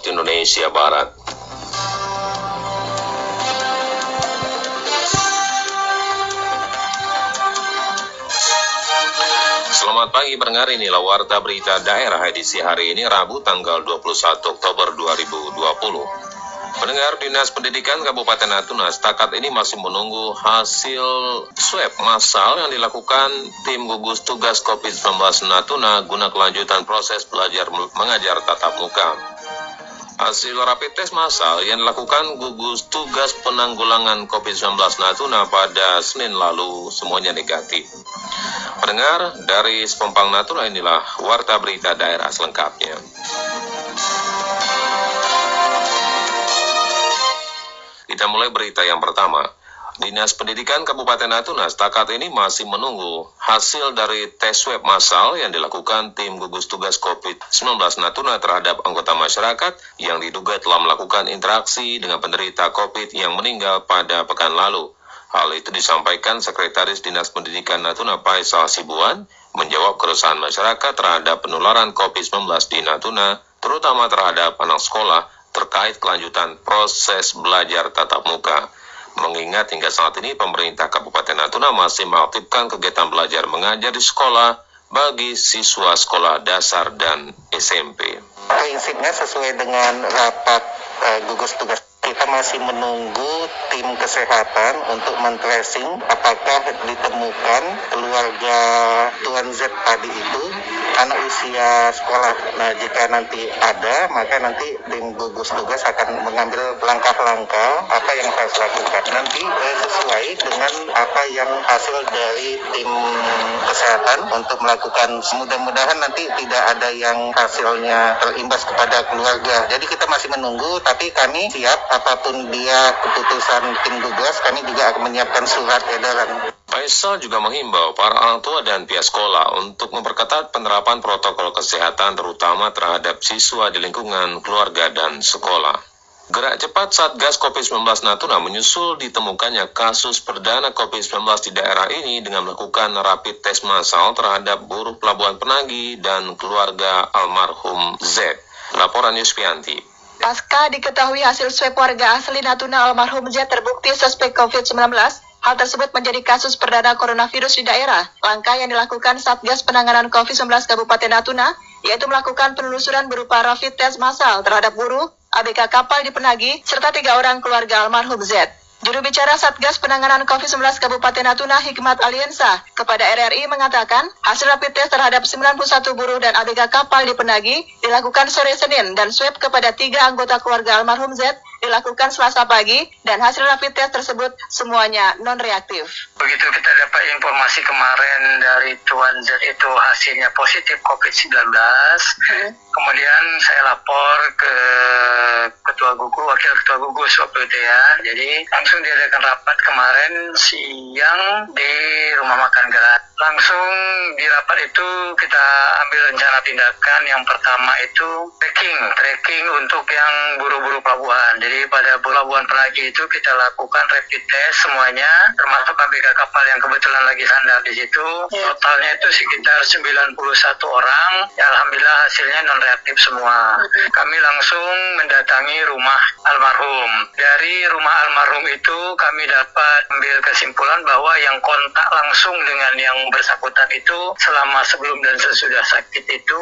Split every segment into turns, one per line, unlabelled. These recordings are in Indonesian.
waktu Indonesia Barat. Selamat pagi pendengar inilah warta berita daerah edisi hari ini Rabu tanggal 21 Oktober 2020. Pendengar Dinas Pendidikan Kabupaten Natuna setakat ini masih menunggu hasil swab massal yang dilakukan tim gugus tugas COVID-19 Natuna guna kelanjutan proses belajar mengajar tatap muka. Hasil rapid test massal yang dilakukan gugus tugas penanggulangan COVID-19 Natuna pada Senin lalu semuanya negatif. Pendengar dari Sepompang Natuna inilah warta berita daerah selengkapnya. Kita mulai berita yang pertama. Dinas Pendidikan Kabupaten Natuna setakat ini masih menunggu hasil dari tes swab massal yang dilakukan tim gugus tugas COVID-19 Natuna terhadap anggota masyarakat yang diduga telah melakukan interaksi dengan penderita COVID yang meninggal pada pekan lalu. Hal itu disampaikan Sekretaris Dinas Pendidikan Natuna Faisal Sibuan menjawab keresahan masyarakat terhadap penularan COVID-19 di Natuna, terutama terhadap anak sekolah terkait kelanjutan proses belajar tatap muka. Mengingat hingga saat ini pemerintah Kabupaten Natuna masih mengaktifkan kegiatan belajar mengajar di sekolah bagi siswa sekolah dasar dan SMP.
Prinsipnya sesuai dengan rapat uh, gugus tugas kita masih menunggu tim kesehatan untuk men-tracing apakah ditemukan keluarga Tuan Z tadi itu anak usia sekolah. Nah, jika nanti ada, maka nanti tim gugus tugas akan mengambil langkah-langkah apa yang harus lakukan. Nanti eh, sesuai dengan apa yang hasil dari tim kesehatan untuk melakukan mudah-mudahan nanti tidak ada yang hasilnya terimbas kepada keluarga. Jadi kita masih menunggu, tapi kami siap apa pun dia keputusan tim gugus, kami juga akan menyiapkan surat edaran.
Faisal juga menghimbau para orang tua dan pihak sekolah untuk memperketat penerapan protokol kesehatan terutama terhadap siswa di lingkungan keluarga dan sekolah. Gerak cepat Satgas COVID-19 Natuna menyusul ditemukannya kasus perdana COVID-19 di daerah ini dengan melakukan rapid test massal terhadap buruh pelabuhan Penagi dan keluarga almarhum Z. Laporan Yuspianti.
Pasca diketahui hasil swab warga asli Natuna almarhum Z terbukti suspek COVID-19, Hal tersebut menjadi kasus perdana coronavirus di daerah. Langkah yang dilakukan Satgas Penanganan COVID-19 Kabupaten Natuna, yaitu melakukan penelusuran berupa rapid test massal terhadap buruh, ABK kapal di Penagi, serta tiga orang keluarga almarhum Z. Juru bicara Satgas Penanganan COVID-19 Kabupaten Natuna Hikmat Aliensa kepada RRI mengatakan hasil rapid test terhadap 91 buruh dan ABK kapal di Penagi dilakukan sore Senin dan swab kepada tiga anggota keluarga almarhum Z dilakukan selasa pagi dan hasil rapid test tersebut semuanya non-reaktif.
Begitu kita dapat informasi kemarin dari Tuan Z itu hasilnya positif COVID-19, hmm. kemudian saya lapor ke Ketua Gugus, Wakil Ketua Gugus waktu itu ya. Jadi langsung diadakan rapat kemarin siang di Rumah Makan Gerak. Langsung di rapat itu kita ambil rencana tindakan yang pertama itu tracking, tracking untuk yang buru-buru pelabuhan. Jadi pada pelabuhan Penagi itu kita lakukan rapid test semuanya, termasuk ABK kapal yang kebetulan lagi sandar di situ. Ya. Totalnya itu sekitar 91 orang. Ya, Alhamdulillah hasilnya non reaktif semua. Kami langsung mendatangi rumah almarhum. Dari rumah almarhum itu kami dapat ambil kesimpulan bahwa yang kontak langsung dengan yang bersangkutan itu selama sebelum dan sesudah sakit itu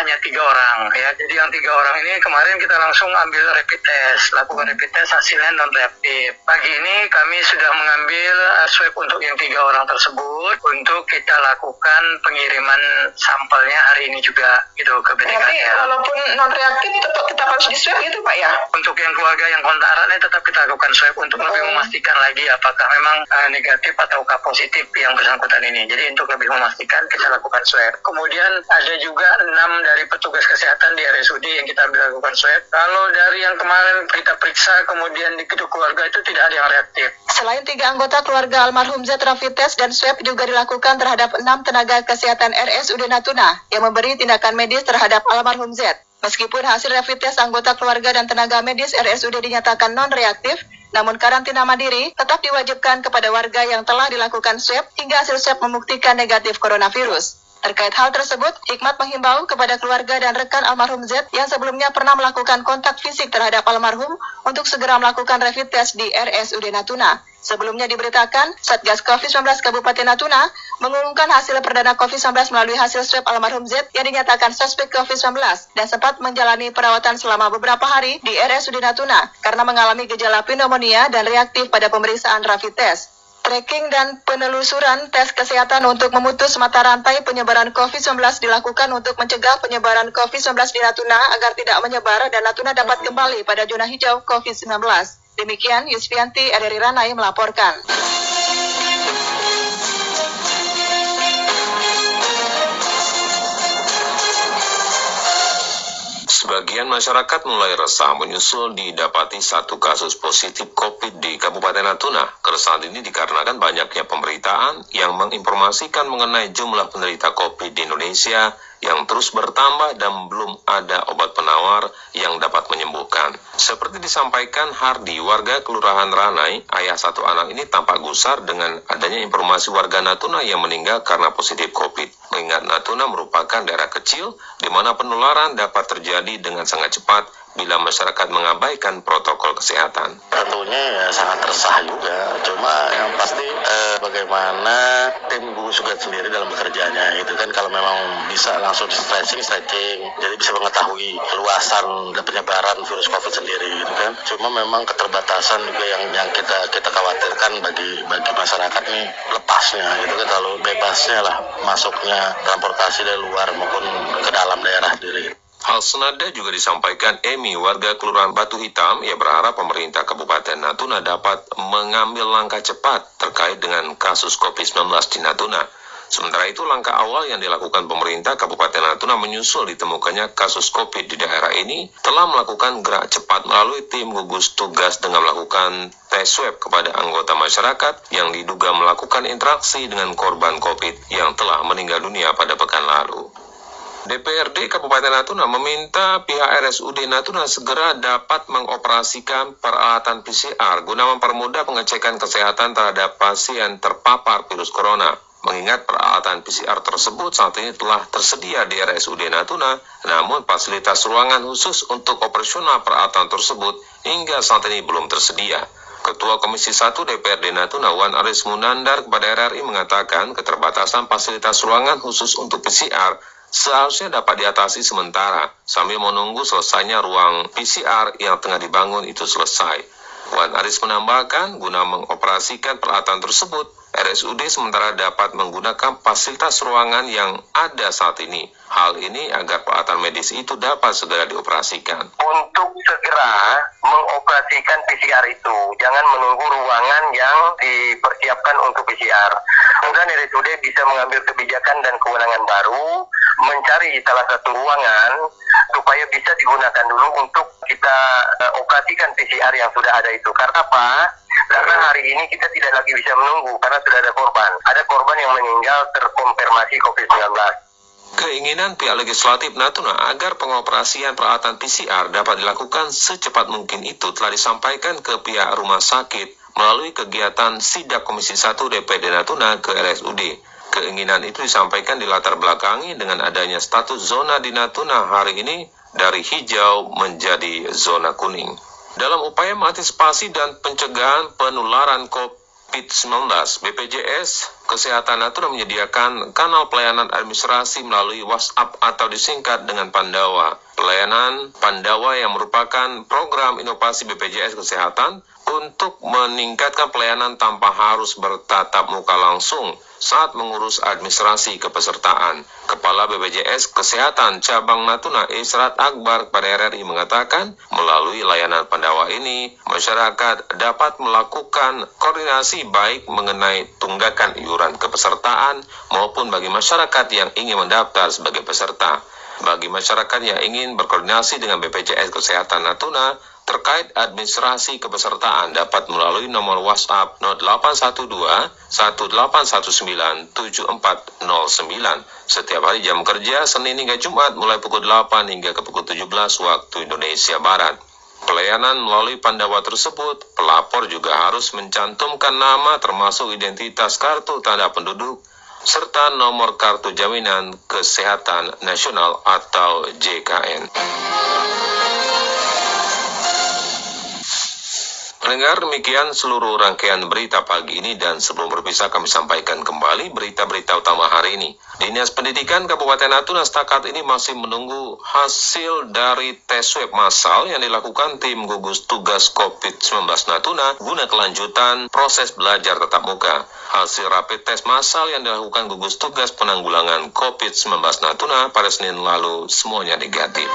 hanya tiga orang ya. Jadi yang tiga orang ini kemarin kita langsung ambil rapid test, lakukan rapid test hasilnya non reaktif. Pagi ini kami sudah mengambil uh, swab untuk yang tiga orang tersebut untuk kita lakukan pengiriman sampelnya hari ini juga gitu ke BDKL. Tapi
walaupun non reaktif tetap tetap harus di swab gitu pak ya?
Untuk yang keluarga yang kontak eratnya tetap kita lakukan swab untuk oh. lebih memastikan lagi apakah memang uh, negatif ataukah positif yang bersangkutan ini. Jadi untuk lebih memastikan kita lakukan swab. Kemudian ada juga enam dari petugas kesehatan di RSUD yang kita lakukan swab. Kalau dari yang kemarin kita periksa kemudian di kedua keluarga itu tidak ada yang reaktif.
Selain tiga anggota keluarga almarhum Z rapid test dan swab juga dilakukan terhadap enam tenaga kesehatan RSUD Natuna yang memberi tindakan medis terhadap almarhum Z. Meskipun hasil rapid test anggota keluarga dan tenaga medis RSUD dinyatakan non-reaktif, namun karantina mandiri tetap diwajibkan kepada warga yang telah dilakukan swab hingga hasil swab membuktikan negatif coronavirus. Terkait hal tersebut, Hikmat menghimbau kepada keluarga dan rekan almarhum Z yang sebelumnya pernah melakukan kontak fisik terhadap almarhum untuk segera melakukan rapid test di RSUD Natuna. Sebelumnya diberitakan, Satgas COVID-19 Kabupaten Natuna mengumumkan hasil perdana COVID-19 melalui hasil swab almarhum Z yang dinyatakan suspek COVID-19 dan sempat menjalani perawatan selama beberapa hari di RSUD Natuna karena mengalami gejala pneumonia dan reaktif pada pemeriksaan rapid test tracking dan penelusuran tes kesehatan untuk memutus mata rantai penyebaran COVID-19 dilakukan untuk mencegah penyebaran COVID-19 di Natuna agar tidak menyebar dan Natuna dapat kembali pada zona hijau COVID-19. Demikian Yusfianti Aderi Ranai melaporkan.
Sebagian masyarakat mulai resah menyusul didapati satu kasus positif COVID di Kabupaten Natuna. Keresahan ini dikarenakan banyaknya pemberitaan yang menginformasikan mengenai jumlah penderita COVID di Indonesia yang terus bertambah dan belum ada obat penawar yang dapat menyembuhkan. Seperti disampaikan Hardi, warga Kelurahan Ranai, ayah satu anak ini tampak gusar dengan adanya informasi warga Natuna yang meninggal karena positif COVID. Mengingat Natuna merupakan daerah kecil di mana penularan dapat terjadi dengan sangat cepat bila masyarakat mengabaikan protokol kesehatan.
Tentunya ya sangat resah juga, cuma yang pasti eh, bagaimana tim gugus tugas sendiri dalam bekerjanya itu kan kalau memang bisa langsung di stretching stretching, jadi bisa mengetahui luasan dan penyebaran virus COVID sendiri gitu kan. Cuma memang keterbatasan juga yang yang kita kita khawatirkan bagi bagi masyarakat ini lepasnya gitu kan terlalu bebasnya lah masuknya transportasi dari luar maupun ke dalam daerah sendiri.
Hal senada juga disampaikan Emi, warga Kelurahan Batu Hitam. Ia berharap pemerintah Kabupaten Natuna dapat mengambil langkah cepat terkait dengan kasus COVID-19 di Natuna. Sementara itu, langkah awal yang dilakukan pemerintah Kabupaten Natuna menyusul ditemukannya kasus COVID di daerah ini telah melakukan gerak cepat melalui tim gugus tugas dengan melakukan tes swab kepada anggota masyarakat yang diduga melakukan interaksi dengan korban COVID yang telah meninggal dunia pada pekan lalu. DPRD Kabupaten Natuna meminta pihak RSUD Natuna segera dapat mengoperasikan peralatan PCR guna mempermudah pengecekan kesehatan terhadap pasien terpapar virus corona. Mengingat peralatan PCR tersebut saat ini telah tersedia di RSUD Natuna, namun fasilitas ruangan khusus untuk operasional peralatan tersebut hingga saat ini belum tersedia. Ketua Komisi 1 DPRD Natuna Wan Aris Munandar kepada RRI mengatakan keterbatasan fasilitas ruangan khusus untuk PCR seharusnya dapat diatasi sementara sambil menunggu selesainya ruang PCR yang tengah dibangun itu selesai. Wan Aris menambahkan, guna mengoperasikan peralatan tersebut, RSUD sementara dapat menggunakan fasilitas ruangan yang ada saat ini. Hal ini agar peralatan medis itu dapat segera dioperasikan.
Untuk segera mengoperasikan PCR itu, jangan menunggu ruangan yang dipersiapkan untuk PCR. Kemudian RSUD bisa mengambil kebijakan dan kewenangan baru, mencari salah satu ruangan supaya bisa digunakan dulu untuk kita uh, operasikan PCR yang sudah ada itu. Karena apa? Karena hari ini kita tidak lagi bisa menunggu karena sudah ada korban. Ada korban yang meninggal terkonfirmasi COVID-19.
Keinginan pihak legislatif Natuna agar pengoperasian peralatan PCR dapat dilakukan secepat mungkin itu telah disampaikan ke pihak rumah sakit melalui kegiatan Sidak Komisi 1 DPD Natuna ke RSUD. Keinginan itu disampaikan di latar belakangi dengan adanya status zona di Natuna hari ini dari hijau menjadi zona kuning. Dalam upaya mengantisipasi dan pencegahan penularan COVID-19, BPJS Kesehatan Natuna menyediakan kanal pelayanan administrasi melalui WhatsApp atau disingkat dengan Pandawa. Pelayanan Pandawa yang merupakan program inovasi BPJS Kesehatan untuk meningkatkan pelayanan tanpa harus bertatap muka langsung saat mengurus administrasi kepesertaan. Kepala BPJS Kesehatan Cabang Natuna Israt Akbar pada RRI mengatakan, melalui layanan pendawa ini, masyarakat dapat melakukan koordinasi baik mengenai tunggakan iuran kepesertaan maupun bagi masyarakat yang ingin mendaftar sebagai peserta. Bagi masyarakat yang ingin berkoordinasi dengan BPJS Kesehatan Natuna, terkait administrasi kepesertaan dapat melalui nomor WhatsApp 0812 1819 7409 setiap hari jam kerja Senin hingga Jumat mulai pukul 8 hingga ke pukul 17 waktu Indonesia Barat. Pelayanan melalui Pandawa tersebut, pelapor juga harus mencantumkan nama termasuk identitas kartu tanda penduduk, serta nomor kartu jaminan kesehatan nasional atau JKN. Pendengar demikian seluruh rangkaian berita pagi ini dan sebelum berpisah kami sampaikan kembali berita-berita utama hari ini. Dinas Pendidikan Kabupaten Natuna setakat ini masih menunggu hasil dari tes swab massal yang dilakukan tim gugus tugas COVID-19 Natuna guna kelanjutan proses belajar tatap muka. Hasil rapid test massal yang dilakukan gugus tugas penanggulangan COVID-19 Natuna pada Senin lalu semuanya negatif.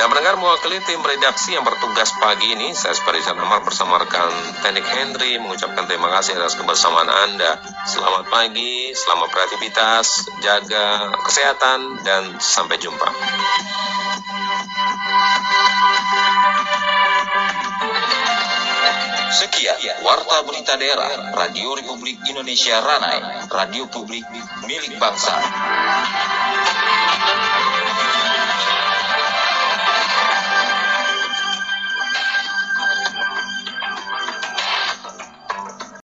Dan mendengar mewakili tim redaksi yang bertugas pagi ini, saya Sparizan Amar bersama rekan Teknik Henry mengucapkan terima kasih atas kebersamaan Anda. Selamat pagi, selamat beraktivitas, jaga kesehatan, dan sampai jumpa.
Sekian Warta Berita Daerah Radio Republik Indonesia Ranai Radio Publik milik bangsa